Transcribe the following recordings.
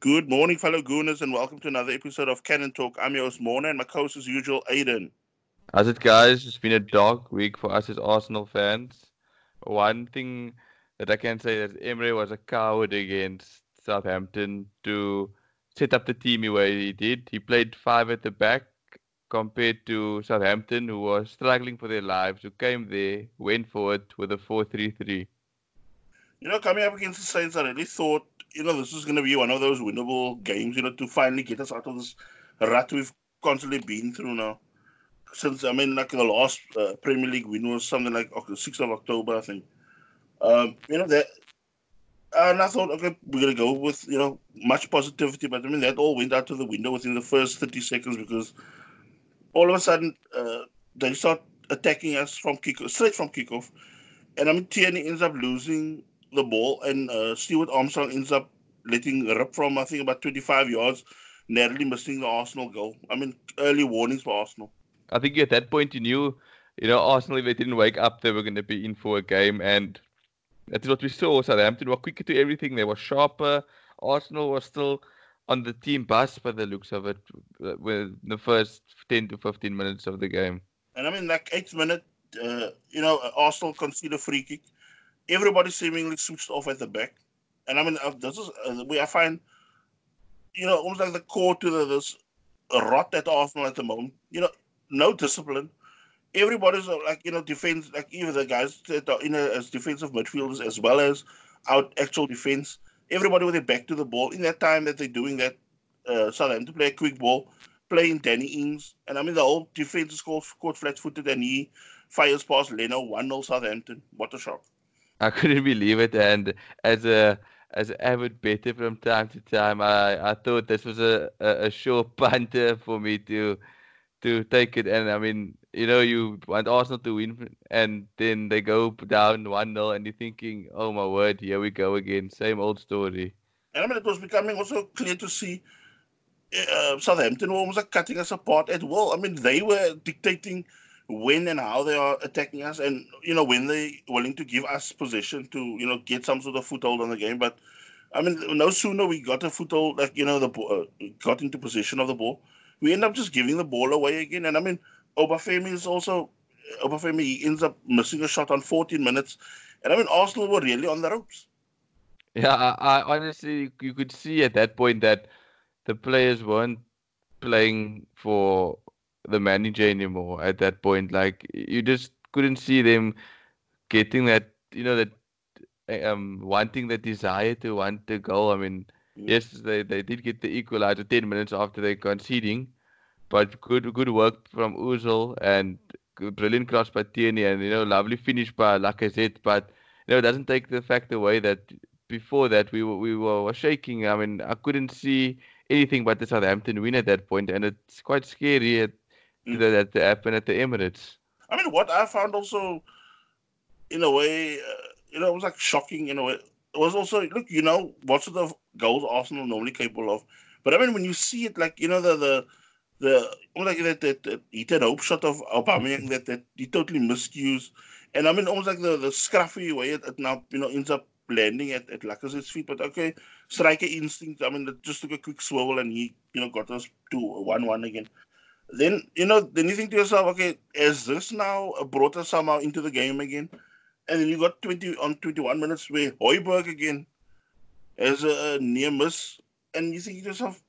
Good morning, fellow Gooners, and welcome to another episode of Cannon Talk. I'm your host, Mona, and my co-host, as usual, Aiden. How's it, guys? It's been a dark week for us as Arsenal fans. One thing that I can say is Emery was a coward against Southampton to set up the team the way he did. He played five at the back compared to Southampton, who was struggling for their lives, who came there, went for it with a 4 3 3. You know, coming up against the Saints, I really thought, you know, this was going to be one of those winnable games, you know, to finally get us out of this rut we've constantly been through now. Since, I mean, like the last uh, Premier League win was something like okay, 6th of October, I think. Um, you know, that. And I thought, okay, we're going to go with, you know, much positivity. But I mean, that all went out of the window within the first 30 seconds because all of a sudden uh, they start attacking us from kick straight from kickoff. And I mean, Tierney ends up losing the ball, and uh, Stuart Armstrong ends up letting rip from I think about 25 yards, narrowly missing the Arsenal goal. I mean, early warnings for Arsenal. I think at that point you knew, you know, Arsenal if they didn't wake up, they were going to be in for a game, and that's what we saw. Southampton were quicker to everything. They were sharper. Arsenal was still on the team bus by the looks of it, with the first 10 to 15 minutes of the game. And I mean, like eighth minute, uh, you know, Arsenal concede a free kick everybody seemingly switched off at the back. And I mean, uh, this is uh, where I find, you know, almost like the core to the, this rot at Arsenal at the moment. You know, no discipline. Everybody's uh, like, you know, defense, like even the guys that are in a, as defensive midfielders as well as out actual defense. Everybody with their back to the ball. In that time that they're doing that, uh, Southampton play a quick ball, playing Danny Ings. And I mean, the whole defense is caught, caught flat footed and he fires past Leno 1 0 Southampton. What a shock. I couldn't believe it, and as a as an avid better from time to time, I, I thought this was a, a, a sure punter for me to to take it. And I mean, you know, you want Arsenal to win, and then they go down one 0 and you're thinking, oh my word, here we go again, same old story. And I mean, it was becoming also clear to see uh, Southampton were almost like cutting us apart at will. I mean, they were dictating when and how they are attacking us, and you know when they willing to give us position to you know get some sort of foothold on the game. But I mean, no sooner we got a foothold, like you know, the uh, got into possession of the ball, we end up just giving the ball away again. And I mean, Obafemi is also Obafemi he ends up missing a shot on 14 minutes, and I mean Arsenal were really on the ropes. Yeah, I, I honestly you could see at that point that the players weren't playing for the manager anymore at that point. Like you just couldn't see them getting that, you know, that um wanting the desire to want to go. I mean, mm. yes, they, they did get the equalizer ten minutes after they conceding, but good good work from Ozil and brilliant cross by Tierney and you know lovely finish by Lacazette. But you know, it doesn't take the fact away that before that we were we were, were shaking. I mean, I couldn't see anything but the Southampton win at that point, and it's quite scary at mm. that, that happened at the Emirates. I mean, what I found also, in a way, uh, you know, it was like shocking in a way. It was also look, you know, what sort of goals Arsenal normally capable of. But I mean, when you see it, like you know, the the the like that that, that Ethan Hope shot of Aubameyang that that he totally miscues, and I mean, almost like the the scruffy way it, it now you know ends up landing at at Lacazette's feet. But okay, striker instinct. I mean, just took a quick swivel and he you know got us to one one again then you know then you think to yourself, okay, is this now brought us somehow into the game again? And then you got twenty on twenty one minutes where Højbjerg again as a, a near miss, and you think to yourself,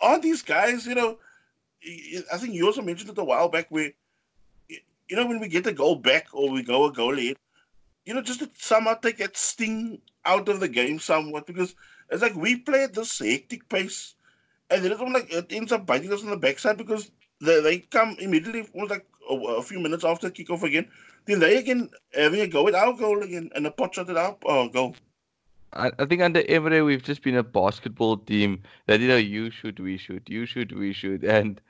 are these guys? You know, I think you also mentioned it a while back where you know when we get a goal back or we go a goal ahead, you know, just to somehow take that sting out of the game somewhat because it's like we play at this hectic pace, and then it's like it ends up biting us on the backside because they, they come immediately, almost like a, a, few minutes after kickoff again. Then they again uh, having a go at our goal again and a pot shot at our oh, goal. I, I think under Emery we've just been a basketball team that you know you shoot, we shoot, you shoot, we shoot, and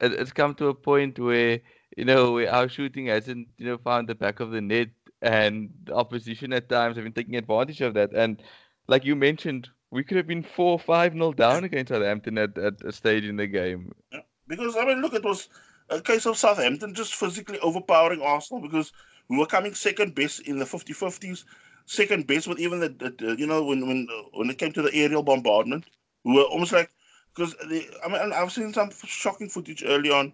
it, it's come to a point where you know where our shooting hasn't you know found the back of the net, and the opposition at times have been taking advantage of that. And like you mentioned, we could have been four, five nil down against Southampton at, at a stage in the game. Yeah. Because I mean, look, it was a case of Southampton just physically overpowering Arsenal because we were coming second best in the 50-50s, second best with even the, the, the you know when when when it came to the aerial bombardment, We were almost like because I mean I've seen some shocking footage early on,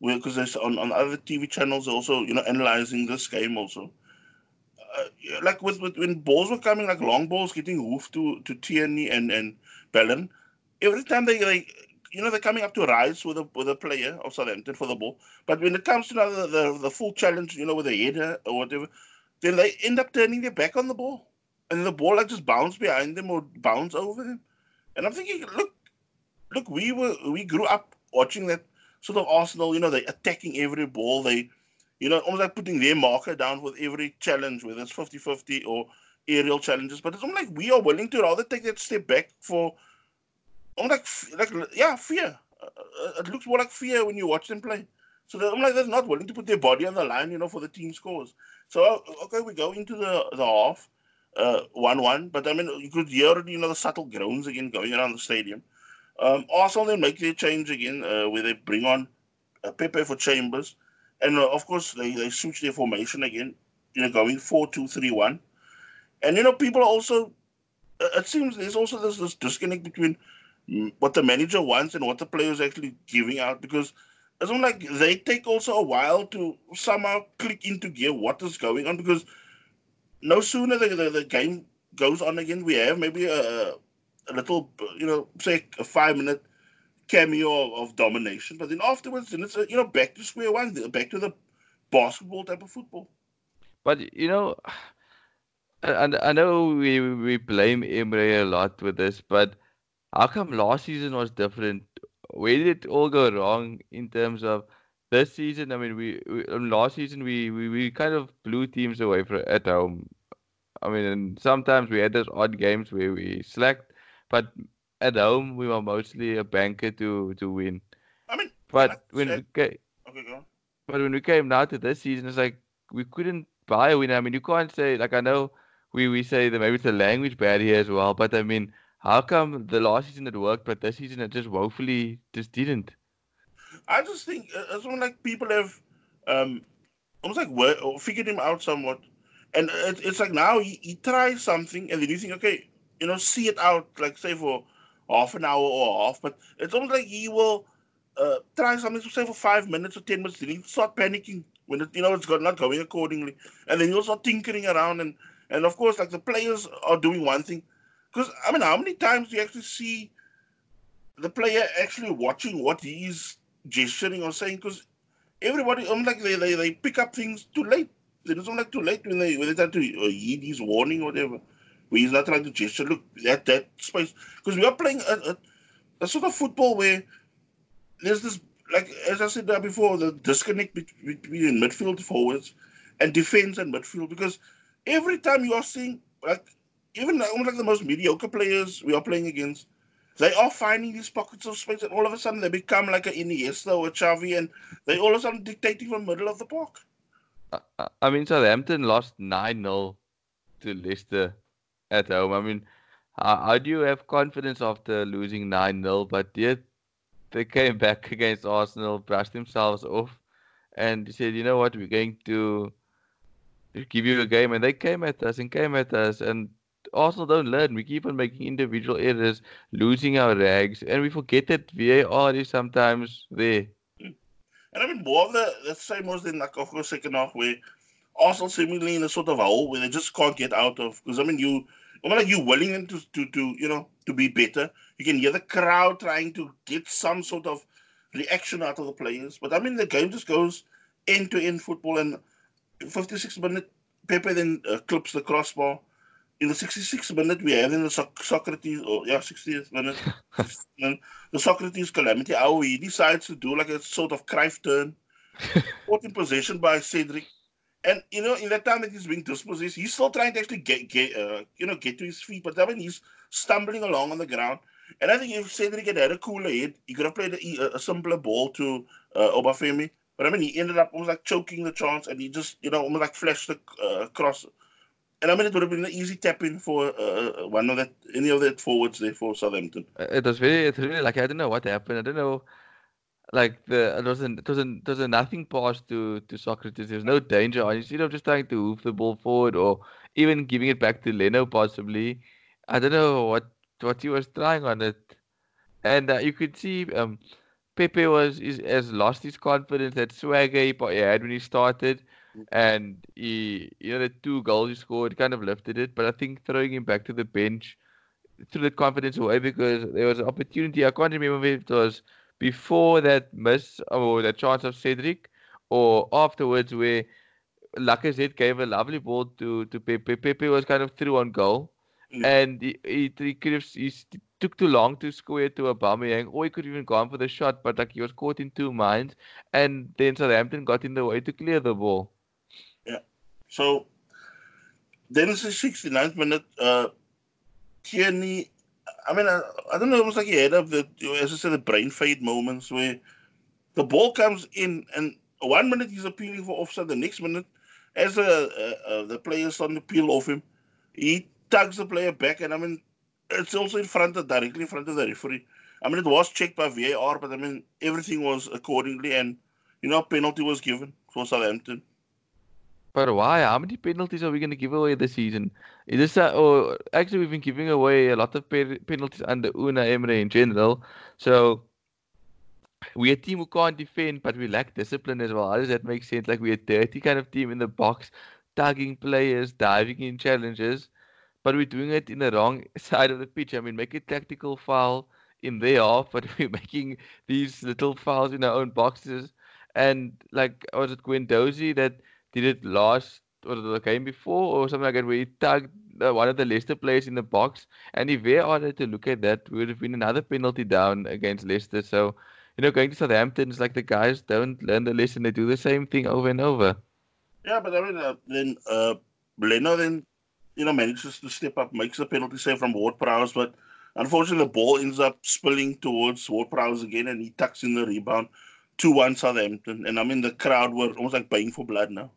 because there's on on other TV channels also you know analyzing this game also. Uh, like with, with when balls were coming, like long balls getting hoofed to to Tierney and and Bellin, every time they they you know they're coming up to rise with a with a player of Southampton for the ball, but when it comes to you know, the, the the full challenge, you know, with a header or whatever, then they end up turning their back on the ball, and the ball like just bounce behind them or bounce over them, and I'm thinking, look, look, we were we grew up watching that sort of Arsenal, you know, they attacking every ball, they, you know, almost like putting their marker down with every challenge, whether it's 50-50 or aerial challenges, but it's almost like we are willing to rather take that step back for, almost like like yeah, fear. Uh, uh, it looks more like fear when you watch them play. So I'm like they're not willing to put their body on the line, you know, for the team scores. So okay, we go into the the half, uh, one one. But I mean, you could hear you know the subtle groans again going around the stadium. Um, Arsenal then make their change again, uh, where they bring on uh, Pepe for Chambers, and uh, of course they they switch their formation again, you know, going four two three one, and you know people also. It seems there's also this, this disconnect between what the manager wants and what the players actually giving out because it's like they take also a while to somehow click into gear what is going on because no sooner the, the, the game goes on again, we have maybe a, a little, you know, say a five minute cameo of, of domination, but then afterwards, then it's you know back to square one, back to the basketball type of football. But you know, I, I know we we blame Emery a lot with this, but how come last season was different? where did it all go wrong in terms of this season? I mean, we, we um, last season we, we, we kind of blew teams away for, at home. I mean, and sometimes we had those odd games where we slacked, but at home we were mostly a banker to to win. I mean, but when we came, okay, but when we came now to this season, it's like we couldn't buy a win. I mean, you can't say like I know we we say that maybe it's a language barrier as well, but I mean how come the last season it worked, but this season it just woefully just didn't? I just think uh, it's almost like people have um, almost like word, or figured him out somewhat, and it, it's like now he, he tries something, and then you think, okay, you know, see it out, like say for half an hour or half, but it's almost like he will uh, try something, say for five minutes or ten minutes, then he start panicking when it, you know it's got not going accordingly, and then he'll start tinkering around, and and of course, like the players are doing one thing, because I mean, how many times do you actually see the player actually watching what he's gesturing or saying? Because everybody, I'm like they, they they pick up things too late. It's not like too late when they when they start to uh, heed his warning or whatever. Where he's not trying to gesture. Look at that space because we are playing a, a, a, sort of football where there's this like as I said before the disconnect between midfield forwards and defense and midfield because every time you are seeing like even almost like the most mediocre players we are playing against, they are finding these pockets of space, and all of a sudden they become like an Iniesta or a Xavi, and they all of a sudden dictating from middle of the park. I mean, Southampton lost 9 0 to Leicester at home. I mean, how do you have confidence after losing 9 0? But yet they came back against Arsenal, brushed themselves off, and said, you know what, we're going to give you a game. And they came at us and came at us. And Arsenal don't learn. We keep on making individual errors, losing our rags, and we forget that VAR is sometimes there. And I mean, more of the, the same was in like, of course, second half where Arsenal seemingly in a sort of hole where they just can't get out of. Because I mean, you, I mean, like you willing them to, to, to, you know, to be better. You can hear the crowd trying to get some sort of reaction out of the players. But I mean, the game just goes end to end football, and 56 minute Pepe then uh, clips the crossbar in the 66th minute, we have in the so- Sokratis, or yeah, 60th minute, the Sokratis calamity. How he decides to do like a sort of Cruyff turn, caught in possession by Cedric. And you know, in that time that he's being dispossessed, he's still trying to actually get, get uh, you know, get to his feet. But I mean, he's stumbling along on the ground. And I think if Cedric had had a cooler head, he could have played a, a simpler ball to uh, Obafemi. But I mean, he ended up almost like choking the chance, and he just, you know, almost like flashed the uh, cross and I mean, it would have been an easy tap in for uh, uh, one of that, any of that forwards there for Southampton. Uh, it was very, it really like I don't know what happened. I don't know, like the it wasn't, it wasn't, there was nothing pass to to Sokratis. There was no danger on. Instead of just trying to move the ball forward or even giving it back to Leno, possibly, I don't know what what he was trying on it. and uh, you could see um, Pepe was is, has lost his confidence, that swagger he had when he started, and he you know the two goals he scored kind of lifted it. But I think throwing him back to the bench threw the confidence away because there was an opportunity. I can't remember if it was before that miss or the chance of Cedric or afterwards where Lacazette gave a lovely ball to to Pepe. Pepe was kind of through on goal, mm. and he, he, he could have he took too long to square to Aubameyang, or he could have even gone for the shot, but like he was caught in two minds, and then Southampton got in the way to clear the ball. Yeah. So then it's the 69th minute. Uh, Tierney, I mean, I, I don't know, it was like he had of the, as I said, the brain fade moments where the ball comes in, and one minute he's appealing for offside, the next minute, as a, the player's starting to peel off him, he tugs the player back, and I mean, it's also in front of directly in front of the referee. I mean, it was checked by VAR, but I mean, everything was accordingly, and you know, penalty was given for Southampton. But why? How many penalties are we going to give away this season? Is this a, or actually we've been giving away a lot of pe- penalties under Unai Emery in general. So we're a team who can't defend, but we lack discipline as well. How does that make sense? Like we're a dirty kind of team in the box, tagging players, diving in challenges, but we're doing it in the wrong side of the pitch. I mean, make a tactical foul in their half, but we're making these little fouls in our own boxes. And like, was it Guendouzi that did it last or the game before or something like that, where he tagged uh, one of the Leicester players in the box? And if we are to look at that, would have been another penalty down against Leicester. So you know, going to Southampton is like the guys don't learn the lesson; they do the same thing over and over. Yeah, but I mean, uh, then uh, Leno then you know manages to step up, makes a penalty save from Ward Prowse, but unfortunately the ball ends up spilling towards Ward Prowse again, and he tucks in the rebound. 2 1 Southampton. And I mean, the crowd were almost like paying for blood now.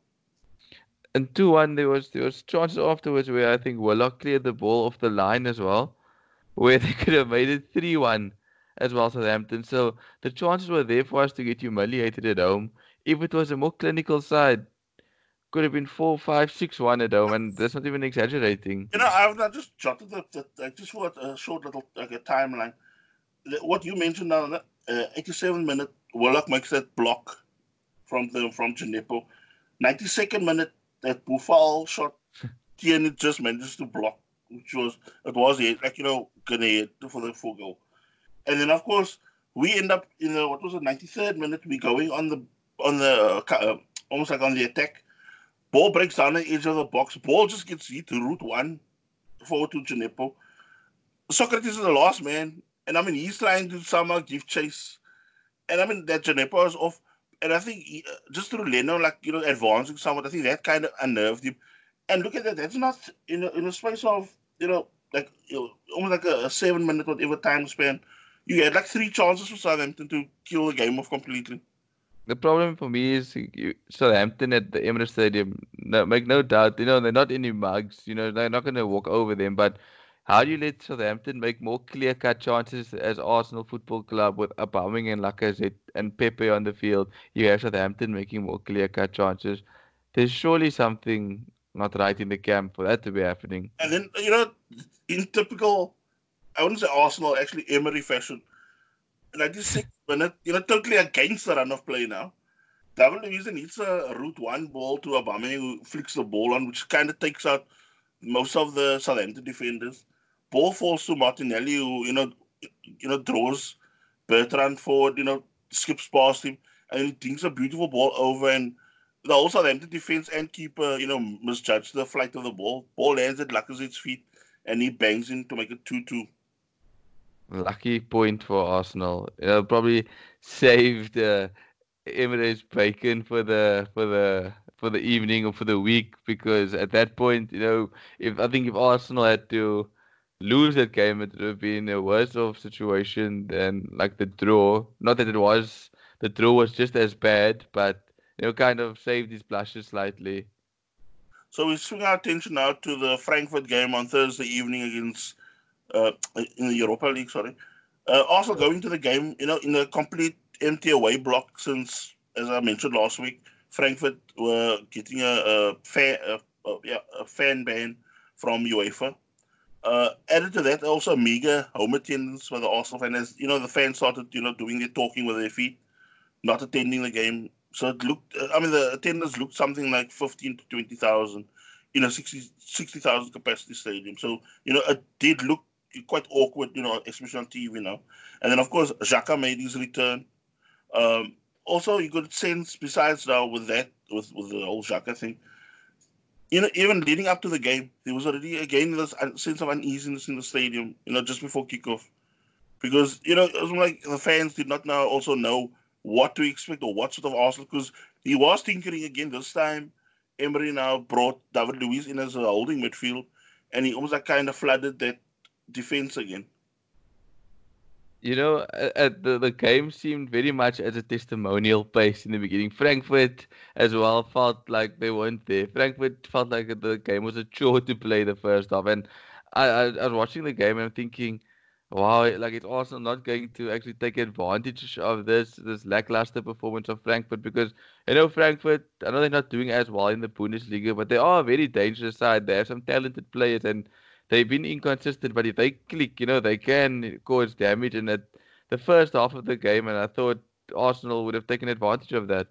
And 2 1, there was, there was chances afterwards where I think Willock cleared the ball off the line as well, where they could have made it 3 1 as well, Southampton. So the chances were there for us to get humiliated at home. If it was a more clinical side, could have been four, five, six, one at home, and that's not even exaggerating. You know, I've I just jotted the, the, I just want a short little like a timeline. What you mentioned now, uh, 87 minute, Willock makes that block from the from Djenepo. 92nd minute, that Boufal shot, Tierney just manages to block, which was it was like you know gonna for the full goal. And then, of course, we end up in the what was it, 93rd minute? We going on the on the uh, uh, almost like on the attack. Ball breaks down the edge of the box. Ball just gets hit to route one forward to Djenepo. Sokratis is the last man, and I mean he's trying to somehow give chase, and I mean that Djenepo is off. And I think he, uh, just through Leno, like you know, advancing somewhat, I think that kind of unnerved him. And look at that, that's not in in a space of you know like you know, almost like a, a seven minute whatever time span you had like three chances for Southampton to kill the game off completely. The problem for me is Southampton at the Emirates Stadium. No, make no doubt, you know they're not any mugs. You know they're not going to walk over them. But how do you let Southampton make more clear-cut chances as Arsenal Football Club with Aubameyang and Lacazette and Pepe on the field? You have Southampton making more clear-cut chances. There's surely something not right in the camp for that to be happening. And then you know, in typical I wouldn't say Arsenal, actually Emery fashion. And I just think when it, you know, totally against the run of play now. Double reason it's a uh, route one ball to Aubameyang who flicks the ball on, which kind of takes out most of the Southampton defenders. Ball falls to Martinelli, who you know, you know, draws Bertrand forward, you know, skips past him, and he thinks a beautiful ball over, and the whole Southampton defense and keeper, you know, misjudged the flight of the ball. Ball lands at Lacazette's feet, and he bangs in to make it two-two. Lucky point for Arsenal. It'll probably save the Emirates bacon for the for the for the evening or for the week because at that point, you know, if I think if Arsenal had to lose that game, it would have been a worse off situation than like the draw. Not that it was the draw was just as bad, but you know, kind of saved his blushes slightly. So we swing our attention now to the Frankfurt game on Thursday evening against uh, in the Europa League. Sorry, uh, going to the game, you know, in a complete empty away block since, as I mentioned last week, Frankfurt were getting a, a fan, a, a, yeah, fan ban from UEFA. Uh, added to that, also meager home attendance for the Arsenal fans. You know, the fans started, you know, doing their talking with their feet, not attending the game. So it looked, uh, I mean, the attendance looked something like 15 to 20,000 in a 60,000 60, capacity stadium. So, you know, it did look quite awkward, you know, especially on TV now. And then, of course, Xhaka made his return. Um, also, you could sense, besides now with that, with, with the whole Xhaka thing, you know, even leading up to the game, there was already again this sense of uneasiness in the stadium. You know, just before kickoff, because you know it was like the fans did not now also know what to expect or what sort of Arsenal. Because he was tinkering again this time. Emery now brought David Luiz in as a holding midfield, and he almost like kind of flooded that defense again you know, at the, the game seemed very much as a testimonial pace in the beginning. Frankfurt as well felt like they weren't there. Frankfurt felt like the game was a chore to play the first half. And I, I, I was watching the game and I'm thinking, wow, like it's also not going to actually take advantage of this this lackluster performance of Frankfurt because you know Frankfurt, I know they're not doing as well in the Bundesliga, but they are a very dangerous side. They have some talented players and they've been inconsistent, but if they click, you know, they can cause damage. And at the first half of the game, and I thought Arsenal would have taken advantage of that.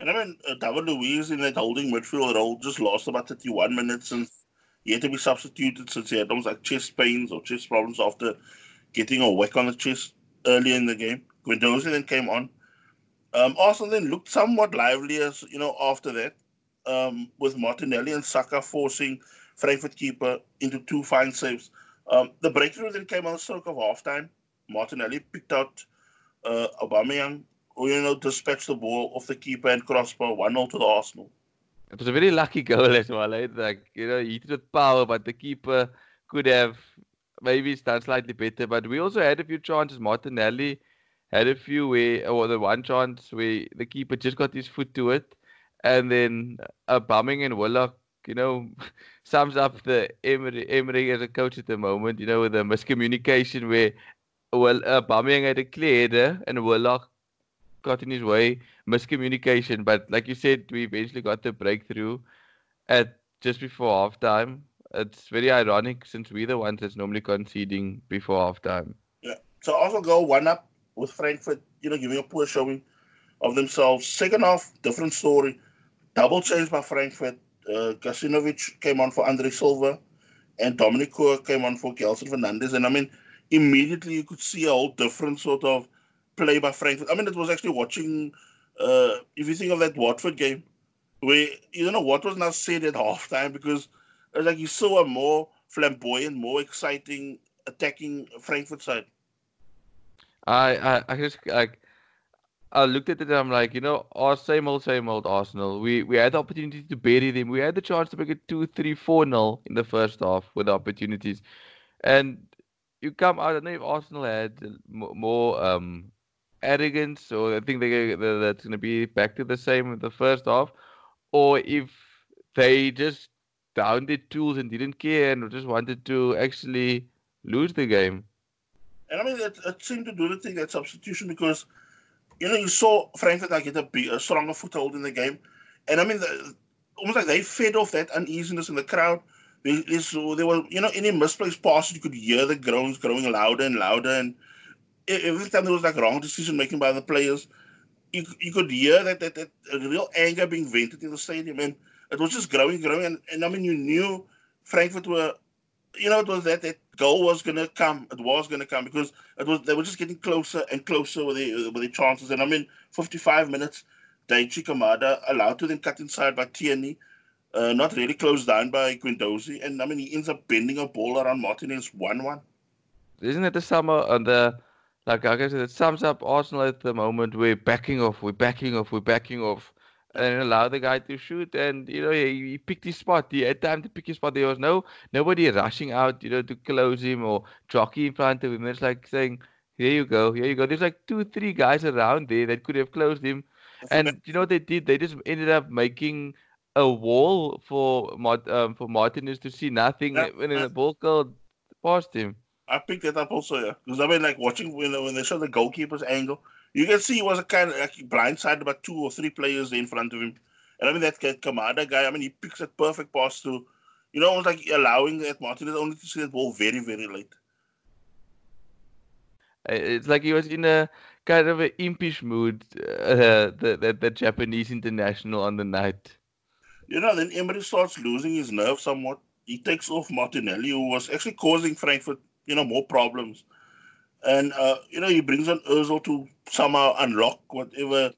And I mean, uh, David Luiz in that holding midfield role just lost about 31 minutes and he had to be substituted since he had almost like chest pains or chest problems after getting a whack on the chest earlier in the game. Guendouzi then came on. Um, Arsenal then looked somewhat livelier, you know, after that, um, with Martinelli and Saka forcing Frankfurt keeper into two fine saves. Um, the breakthrough then came on the stroke of halftime. Martinelli picked out uh, Aubameyang, who you know dispatched the ball off the keeper and crossbar one 0 to the Arsenal. It was a very lucky goal as well. Eh? Like you know, he hit with power, but the keeper could have maybe done slightly better. But we also had a few chances. Martinelli had a few where, or the one chance where the keeper just got his foot to it, and then uh, Bumming and Willock, you know, sums up the Emery, Emery as a coach at the moment. You know, with the miscommunication where well, uh, Aubameyang had a clear header and Willock got in his way. Miscommunication, but like you said, we eventually got the breakthrough at just before halftime. It's very ironic since we're the ones that's normally conceding before halftime. Yeah. So also go one up with Frankfurt, you know, giving a poor showing of themselves. Second half, different story. Double change by Frankfurt uh, Gacinovic came on for Andre Silva, and Dominik Kohr came on for Gelson Fernandes. And I mean, immediately you could see a whole different sort of play by Frankfurt. I mean, it was actually watching, uh, if you think of that Watford game, where you don't know what was now said at halftime because it was like you saw a more flamboyant, more exciting attacking Frankfurt side. I, I, I just like I looked at it and I'm like, you know, our same old, same old Arsenal. We we had the opportunity to bury them. We had the chance to make it 2 3 4 0 in the first half with the opportunities. And you come, I don't know if Arsenal had more um, arrogance or I think they, that's going to be back to the same in the first half, or if they just downed their tools and didn't care and just wanted to actually lose the game. And I mean, it seemed to do the thing at substitution because you know, you saw Frankfurt like get a, a stronger foothold in the game, and I mean, the, almost like they fed off that uneasiness in the crowd. There, there were, you know, any misplaced passes, you could hear the groans growing louder and louder, and every time there was like wrong decision making by the players, you, you could hear that, that that real anger being vented in the stadium, and it was just growing, growing, and, and I mean, you knew Frankfurt were you know, it was that that goal was gonna come. It was gonna come because it was they were just getting closer and closer with the with the chances. And I mean, 55 minutes, Daichi Kamada allowed to then cut inside by Tierney, uh, not really closed down by Guendouzi, and I mean he ends up bending a ball around Martinez one-one. Isn't it the summer and the like I guess it sums up Arsenal at the moment. We're backing off. We're backing off. We're backing off and allow the guy to shoot. And you know, he, he, picked his spot. He had time to pick his spot. There was no nobody rushing out, you know, to close him or jockey in front of him. It's like saying, "Here you go, here you go." There's like two, three guys around there that could have closed him. And you know what they did? They just ended up making a wall for um, for Martinez to see nothing yeah, when the ball called past him. I picked that up also, yeah. Because I mean, like watching when when they show the goalkeeper's angle, you can see he was a kind of like blindsided about two or three players in front of him. And I mean that Kamada guy, I mean he picks that perfect pass to you know, was like allowing that Martinez only to see that ball very, very late. It's like he was in a kind of an impish mood, uh, the, the, the Japanese international on the night. You know, then Emery starts losing his nerve somewhat. He takes off Martinelli, who was actually causing Frankfurt, you know, more problems. And, uh, you know, he brings on Ozil to somehow unlock whatever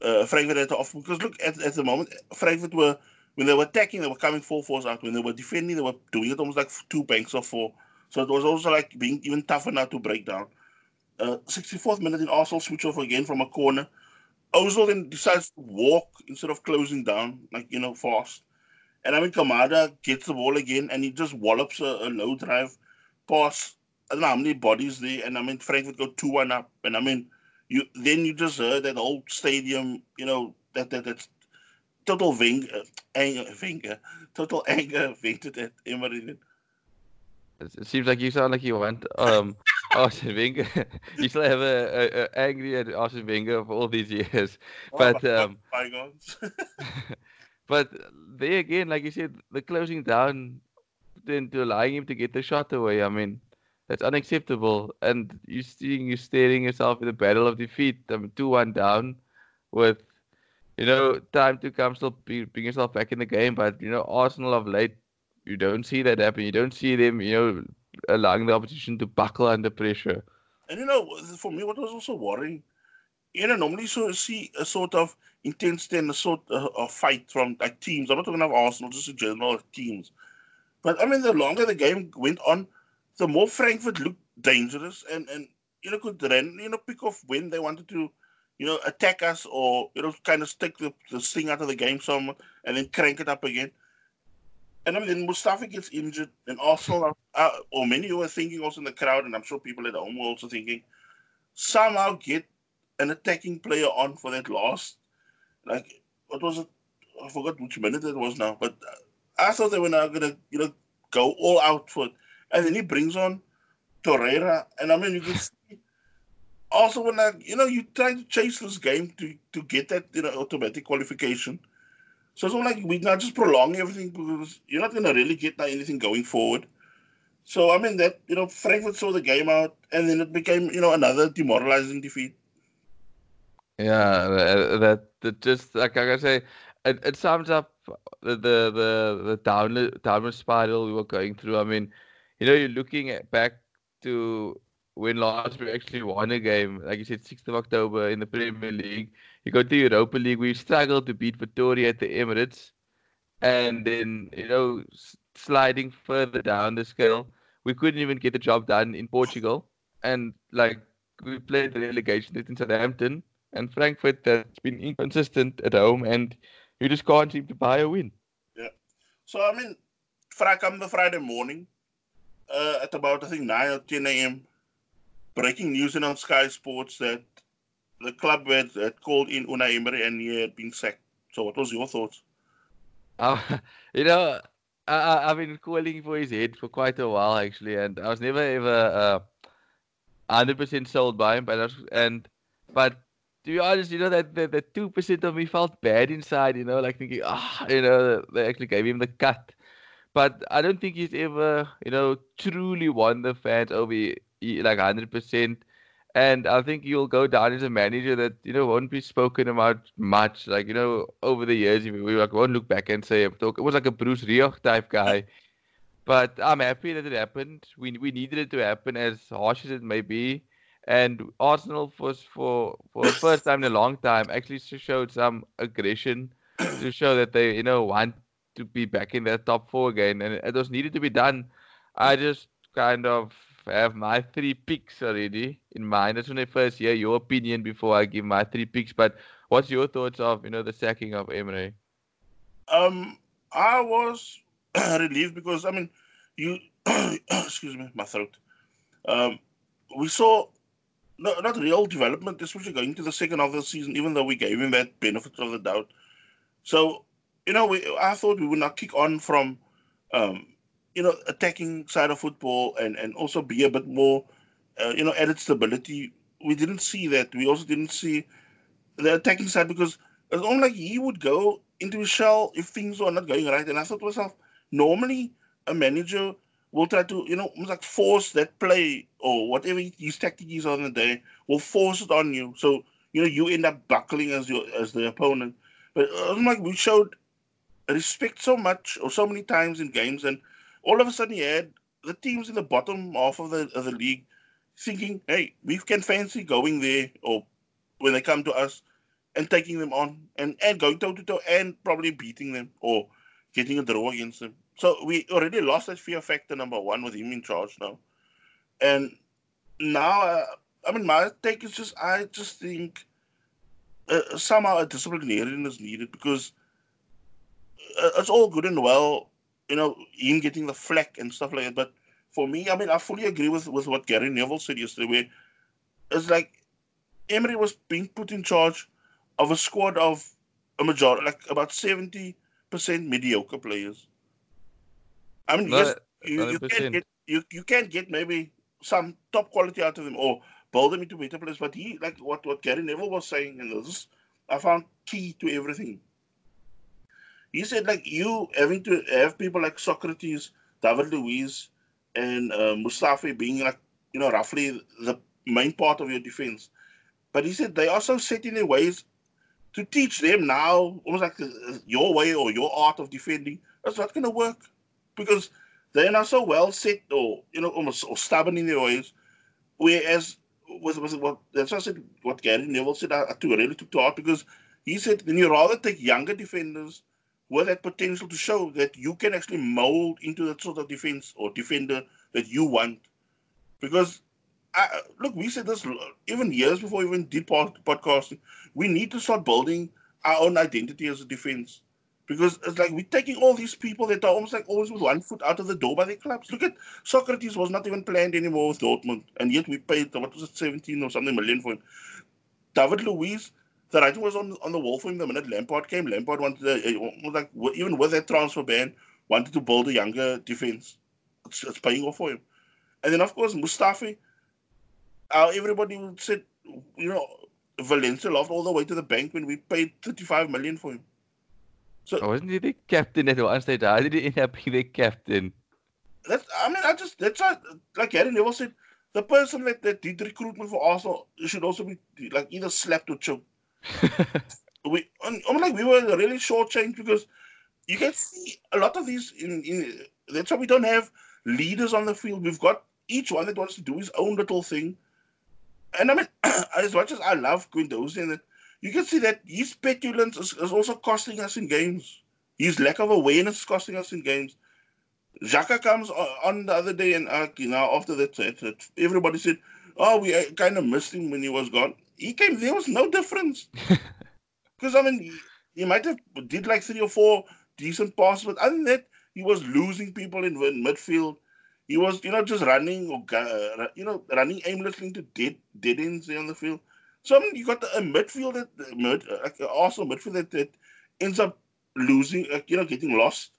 uh, Frankfurt had to offer. Because look, at, at the moment, Frankfurt were, when they were attacking, they were coming full force out. When they were defending, they were doing it almost like two banks of four. So it was also like being even tougher now to break down. Uh, 64th minute in Arsenal switch off again from a corner. Ozil then decides to walk instead of closing down, like, you know, fast. And I mean, Kamada gets the ball again and he just wallops a, a low drive pass. Know how many bodies there. And I mean, Frankfurt go 2 1 up. And I mean, you then you just heard that old stadium, you know, that that that's total ving, uh, anger, anger, total anger vented at Emery. It seems like you sound like you want um Arsene Wenger. you still have a, a, a, angry at Arsene Wenger for all these years, oh, but um, but there again, like you said, the closing down, then to allowing him to get the shot away. I mean, that's unacceptable. And you're seeing you staring yourself in the battle of defeat. I mean, two one down, with you know time to come, still bring yourself back in the game. But you know, Arsenal of late, you don't see that happen. You don't see them, you know allowing the opposition to buckle under pressure. And you know, for me, what was also worrying, you know, normally you see a sort of intensity and a sort uh, of, of fight from like teams. I'm not talking about Arsenal, just in general teams. But I mean, the longer the game went on, the more Frankfurt looked dangerous and and you know could then you know pick off when they wanted to, you know, attack us or you know kind of stick the, the sting out of the game some and then crank it up again. And I mean, then Mustafi gets injured, and Arsenal, uh, or many who are thinking also in the crowd, and I'm sure people at home were also thinking, somehow get an attacking player on for that last, like, what was it? I forgot which minute it was now, but I thought they were now going to, you know, go all out for it. And then he brings on Torreira, and I mean, you can see also when, I, you know, you try to chase this game to, to get that, you know, automatic qualification so it's not like we not just prolong everything because you're not going to really get anything going forward. So I mean that you know Frankfurt saw the game out, and then it became you know another demoralizing defeat. Yeah, that, that just like I say, it, it sums up the the the, the downward spiral we were going through. I mean, you know, you're looking at back to when last we actually won a game, like you said, 6th of October in the Premier League you go to Europa League, we struggled to beat Victoria at the Emirates, and then you know sliding further down the scale, we couldn't even get the job done in Portugal, and like we played the relegation in Southampton and Frankfurt that's been inconsistent at home, and you just can't seem to buy a win. Yeah. So I mean, come the Friday morning, uh, at about I think nine or ten a.m. Breaking news in on Sky Sports that the club had, had called in Unai Emery and he had been sacked. So, what was your thoughts? Uh, you know, I, I've been calling for his head for quite a while actually, and I was never ever uh, hundred percent sold by him. But was, and but to be honest, you know that the two percent of me felt bad inside. You know, like thinking, ah, oh, you know, they actually gave him the cut. But I don't think he's ever, you know, truly won the fans over like hundred percent and I think you'll go down as a manager that you know won't be spoken about much. Like you know, over the years, we like won't look back and say it was like a Bruce Rioch type guy. But I'm happy that it happened. We we needed it to happen, as harsh as it may be. And Arsenal was for for the first time in a long time actually showed some aggression to show that they you know want to be back in that top four again, and it was needed to be done. I just kind of have my three picks already in mind. I just want to first hear your opinion before I give my three picks. But what's your thoughts of you know the sacking of Emery? Um, I was relieved because I mean, you excuse me, my throat. Um, we saw no, not real development, especially going to the second half of the season, even though we gave him that benefit of the doubt. So, you know, we I thought we would not kick on from um, you know, attacking side of football and, and also be a bit more, uh, you know, added stability. We didn't see that. We also didn't see the attacking side because it's only like he would go into his shell if things were not going right. And I thought to myself, normally a manager will try to, you know, like force that play or whatever his tactic is on the day, will force it on you. So, you know, you end up buckling as your as the opponent. But uh, like we showed respect so much or so many times in games, and all of a sudden you had the teams in the bottom half of the of the league thinking, hey, we can fancy going there or when they come to us and taking them on and, and going toe to toe and probably beating them or getting a draw against them. So we already lost that fear factor number one with him in charge now, and now uh, I mean my take is just I just think uh, somehow a disciplinarian is needed because Uh, it's all good and well, you know, him getting the flack and stuff like that. But for me, I mean, I fully agree with with what Gary Neville said yesterday. Where it's like Emery was being put in charge of a squad of a majority, like about seventy percent mediocre players. I mean, yes, you, you can get you, you can get maybe some top quality out of them or build them into better players. But he, like what what Gary Neville was saying, and this I found key to everything. He said like you having to have people like Sokratis, David Luiz, and uh, being like you know roughly the main part of your defense. But he said they also set in their ways to teach them now, almost like uh, your way or your art of defending. That's not going to work because they're not so well set or you know almost or stubborn in their ways. Whereas was with what that's what I said what Gary Neville said I, I really took to heart because he said then you rather take younger defenders with that potential to show that you can actually mold into that sort of defense or defender that you want. Because I, look, we said this even years before even did podcasting. We need to start building our own identity as a defense because it's like we're taking all these people that are almost like always with one foot out of the door by their clubs. Look at Sokratis was not even planned anymore with Dortmund, and yet we paid what was it, 17 or something million for him. David Luiz, the writing was on on the wall for him the minute Lampard came. Lampard wanted to, like even with that transfer ban, wanted to build a younger defense. It's, it's paying off for him. And then of course Mustafi, uh, everybody would say, you know, Valencia lost all the way to the bank when we paid 35 million for him. So oh, wasn't he the captain at one stage? How did he end up being the captain? That's I mean I just that's why like Gary Neville said the person that, that did recruitment for Arsenal should also be like either slapped or choked. we I'm like we were really shortchanged because you can see a lot of these in, in that's why we don't have leaders on the field. We've got each one that wants to do his own little thing. And I mean, as much as I love Guendouzi and you can see that his petulance is, is, also costing us in games. His lack of awareness is costing us in games. Xhaka comes on the other day, and uh, you know, after that, everybody said, "Oh, we uh, kind of missed him when he was gone." He came. There was no difference. Because I mean, he, he, might have did like three or four decent passes, but other than that, he was losing people in, in midfield. He was, you know, just running or uh, you know, running aimlessly into dead dead ends on the field. So I mean, you got a midfield that mid, like also midfield that, that ends up losing, like, you know, getting lost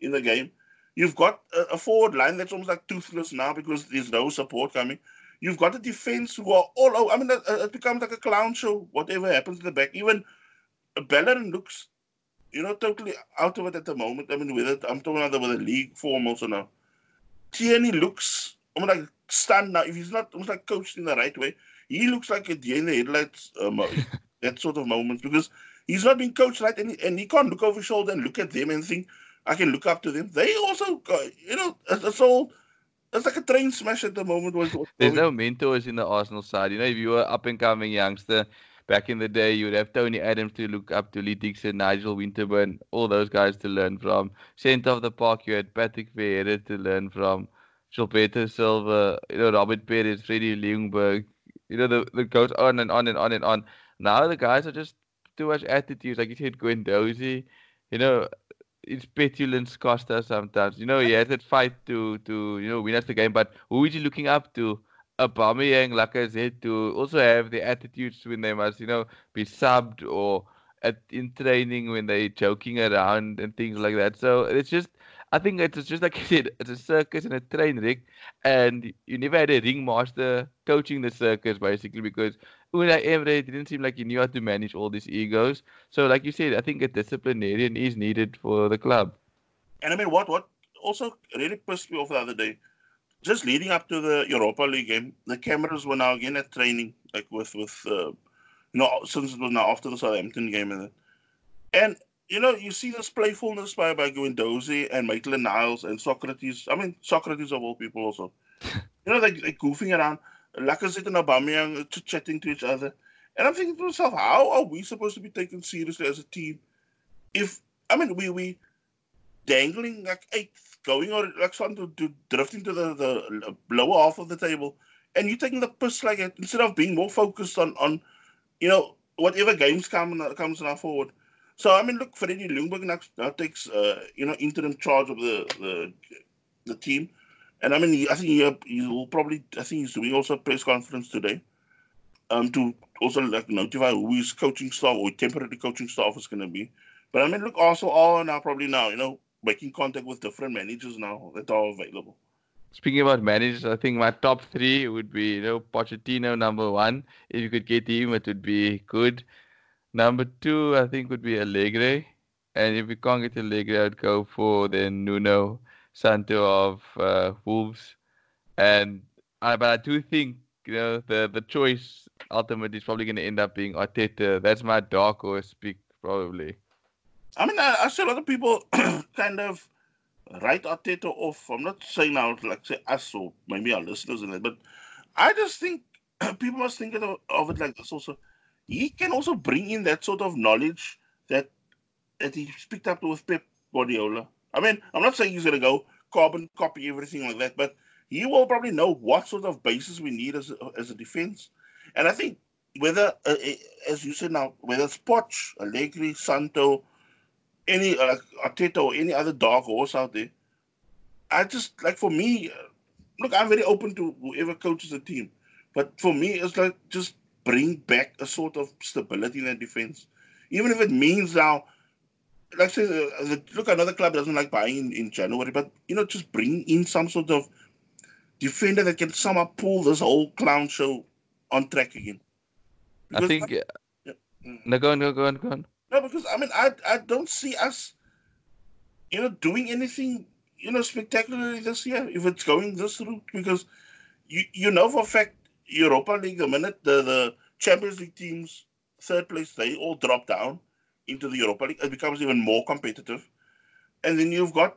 in the game. You've got a, a, forward line that's almost like toothless now because there's no support coming. You've got a defense who are all over. I mean, it, it becomes like a clown show. Whatever happens in the back, even Bellerin looks, you know, totally out of it at the moment. I mean, with it, I'm talking about the league form also now. Tierney looks, I'm like stunned now. If he's not almost like coached in the right way, he looks like a deer in the headlights, um, that sort of moment, because he's not being coached right, and he, and he can't look over his shoulder and look at them and think, I can look up to them. They also, got, you know, it's all. It's like a train smash at the moment. What, what, There's no mentors in the Arsenal side. You know, if you were up and coming youngster, back in the day, you would have Tony Adams to look up to, Lee Dixon, Nigel Winterburn, all those guys to learn from. Centre of the park, you had Patrick Vieira to learn from, Gilberto Silva, you know, Robert Pires, Freddie Ljungberg, you know, the, the goes on and on and on and on. Now the guys are just too much attitude. Like you said, Guendouzi, you know, his petulance cost us sometimes. You know, he had that fight to to you know win us the game, but who is he looking up to? Aubameyang, like I said, to also have the attitudes when they must, you know, be subbed or at in training when they're joking around and things like that. So it's just I think it's just like you said, it's a circus and a train wreck, and you never had a ringmaster coaching the circus basically because Unai Emery didn't seem like he knew how to manage all these egos. So, like you said, I think a disciplinarian is needed for the club. And I mean, what what also really pissed me off the other day. Just leading up to the Europa League game, the cameras were now again at training, like with with uh, you know since it was now after the Southampton game and and you know you see this playfulness by by and Maitland Niles and Sokratis. I mean Sokratis of all people also. you know they they goofing around, Lacazette and Aubameyang chit chatting to each other, and I'm thinking to myself, how are we supposed to be taken seriously as a team if I mean we we dangling like eighth, going or like starting to, to drift into the, the lower half of the table, and you're taking the piss like it instead of being more focused on on you know whatever games come comes now forward. So I mean, look, Freddie Ljungberg now, takes uh, you know interim charge of the the, the team, and I mean, I think he, he will probably I think he's doing also a press conference today, um, to also like notify who his coaching staff or temporary coaching staff is going to be. But I mean, look, also all now probably now you know making contact with different managers now that are available. Speaking about managers, I think my top three would be you know Pochettino number one. If you could get him, it would be good. Number two, I think would be Allegri. and if we can't get Allegri, I'd go for then Nuno Santo of uh, Wolves. And I, but I do think you know the the choice ultimately is probably going to end up being Arteta. That's my dark horse pick probably. I mean, I, I see a lot of people kind of write Arteta off. I'm not saying now, like, say us or maybe our listeners in it, but I just think people must think of, of it like this also. He can also bring in that sort of knowledge that that he's picked up with Pep Guardiola. I mean, I'm not saying he's going to go carbon copy everything like that, but he will probably know what sort of basis we need as a, as a defense. And I think whether, uh, as you said now, whether it's Poch, Allegri, Santo, any uh, Arteta or any other dog horse out there. I just like for me, uh, look, I'm very open to whoever coaches the team, but for me, it's like just bring back a sort of stability in the defense, even if it means now. Like say, uh, look, another club doesn't like buying in, in January, but you know, just bring in some sort of defender that can somehow pull this whole clown show on track again. Because I think. Like, yeah. No, go on, go on, go on. No, because I mean, I I don't see us, you know, doing anything, you know, spectacularly this year if it's going this route. Because you you know for a fact, Europa League, the minute the the Champions League teams third place, they all drop down into the Europa League. It becomes even more competitive, and then you've got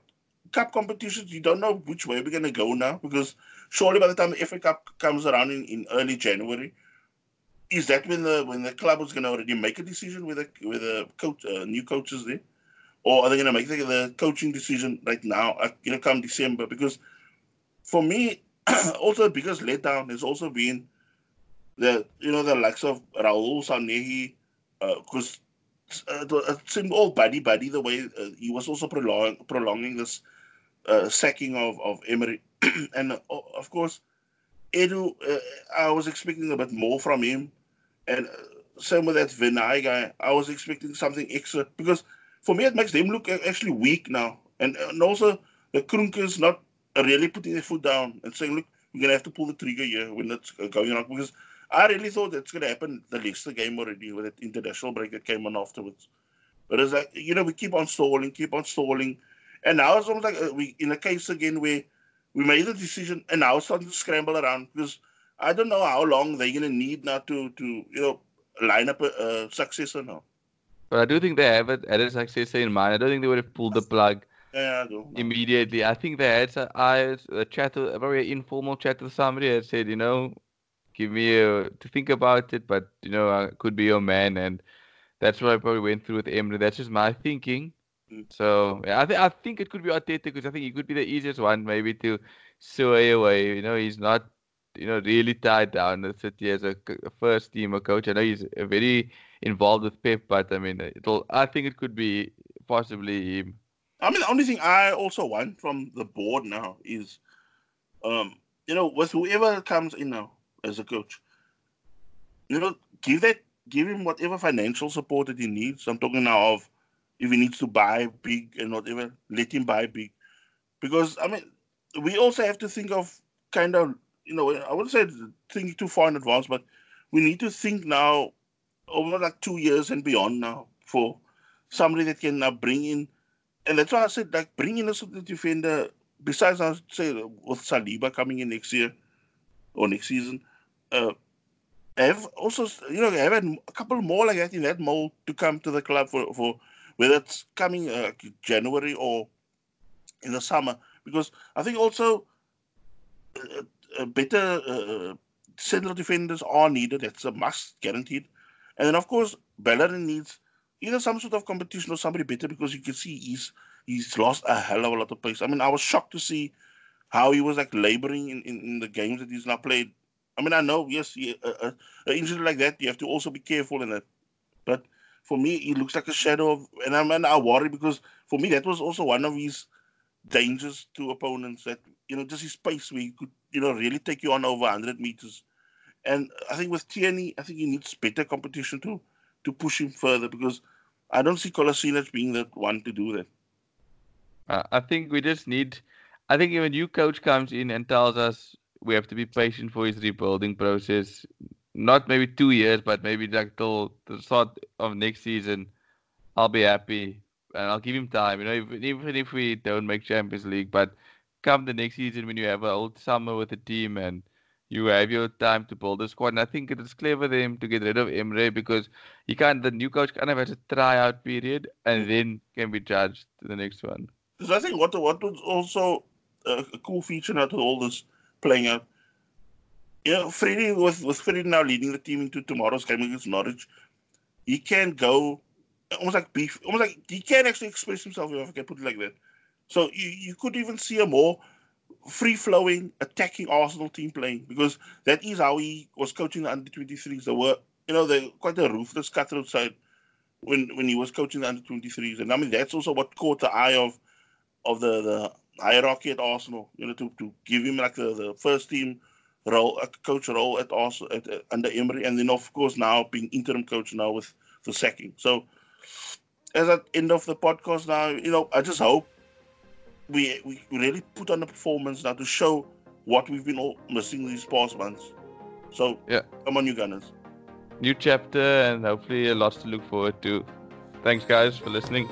cup competitions. You don't know which way we're going to go now because surely by the time the FA Cup comes around in, in early January, is that when the when the club is going to already make a decision with a with a coach, uh, new coaches there, or are they going to make the, the, coaching decision right now? Uh, you know, come December? Because for me, also the biggest letdown has also been the you know the likes of Raul Sanllehi, because uh, uh, it seemed all buddy buddy the way uh, he was also prolong, prolonging this uh, sacking of of Emery, and uh, of course. Edu, uh, I was expecting a bit more from him and uh, same with that Vinai guy. I was expecting something extra because for me it makes them look actually weak now. And, and also the Kroenkes not really putting their foot down and saying, look, we're going to have to pull the trigger here when it's going on. Because I really thought that's going to happen the Leicester game already with that international break that came on afterwards. But it's like, you know, we keep on stalling, keep on stalling. And now it's almost like uh, we in a case again where we made the decision and now it's starting to scramble around because – I don't know how long they're going to need now to, to you know, line up a, a successor now. But I do think they have it, had a successor in mind. I don't think they would have pulled the plug yeah, I do. immediately. I think they had a, I, a chat, a very informal chat with somebody that said, you know, give me a, to think about it, but, you know, I could be your man. And that's what I probably went through with Emery. That's just my thinking. Mm. So yeah, I think I think it could be Arteta because I think he could be the easiest one maybe to sway away. You know, he's not you know, really tied down the city as a, a first team coach. I know he's very involved with Pep, but I mean, it'll. I think it could be possibly him. I mean, the only thing I also want from the board now is, um, you know, with whoever comes in now as a coach, you know, give that, give him whatever financial support that he needs. I'm talking now of if he needs to buy big and whatever, let him buy big, because I mean, we also have to think of kind of you know, I wouldn't say thinking too far in advance, but we need to think now over like two years and beyond now for somebody that can now bring in and that's why I said like bring in a certain defender. Besides, I say with Saliba coming in next year or next season, uh, have also you know have a couple more like that in that mold to come to the club for for whether it's coming uh, January or in the summer because I think also uh, uh better uh, central defenders are needed. That's a must, guaranteed. And then of course Bellerin needs either some sort of competition or somebody better because you can see he's he's lost a hell of a lot of pace. I mean, I was shocked to see how he was like laboring in, in, in the games that he's now played. I mean, I know, yes, he, uh, uh, injury like that, you have to also be careful in that. But for me, he looks like a shadow of, and I'm and I worry because for me that was also one of his dangers to opponents that you know just his pace where he could you know really take you on over 100 meters. And I think with Tierney, I think he needs better competition to to push him further because I don't see Kolasinac being the one to do that. Uh, I think we just need. I think if a new coach comes in and tells us we have to be patient for his rebuilding process, not maybe two years, but maybe like till the start of next season, I'll be happy and I'll give him time. You know, even, even if we don't make Champions League, but come the next season when you have a old summer with the team and you have your time to build a squad. And I think it is clever them to get rid of Emery because he can't. The new coach kind of has a tryout period and hmm. then can be judged to the next one. Because I think what what was also a, cool feature out of all this playing out. You know, Freddie with with Freddie now leading the team into tomorrow's game against Norwich, he can go almost like beef, almost like he can actually express himself if I can put it like that. So you, you could even see a more free flowing, attacking Arsenal team playing because that is how he was coaching the under 23s. They were, you know, they're quite a ruthless cutthroat side when when he was coaching the under 23s. And I mean, that's also what caught the eye of of the, the hierarchy at Arsenal, you know, to, to give him like the, the first team role, a coach role at Arsenal at, uh, under Emery, and then of course now being interim coach now with the sacking. So as at end of the podcast now, you know, I just hope we we really put on a performance now to show what we've been all missing these past months. So yeah, come on, you Gunners. New chapter and hopefully a lot to look forward to. Thanks, guys, for listening.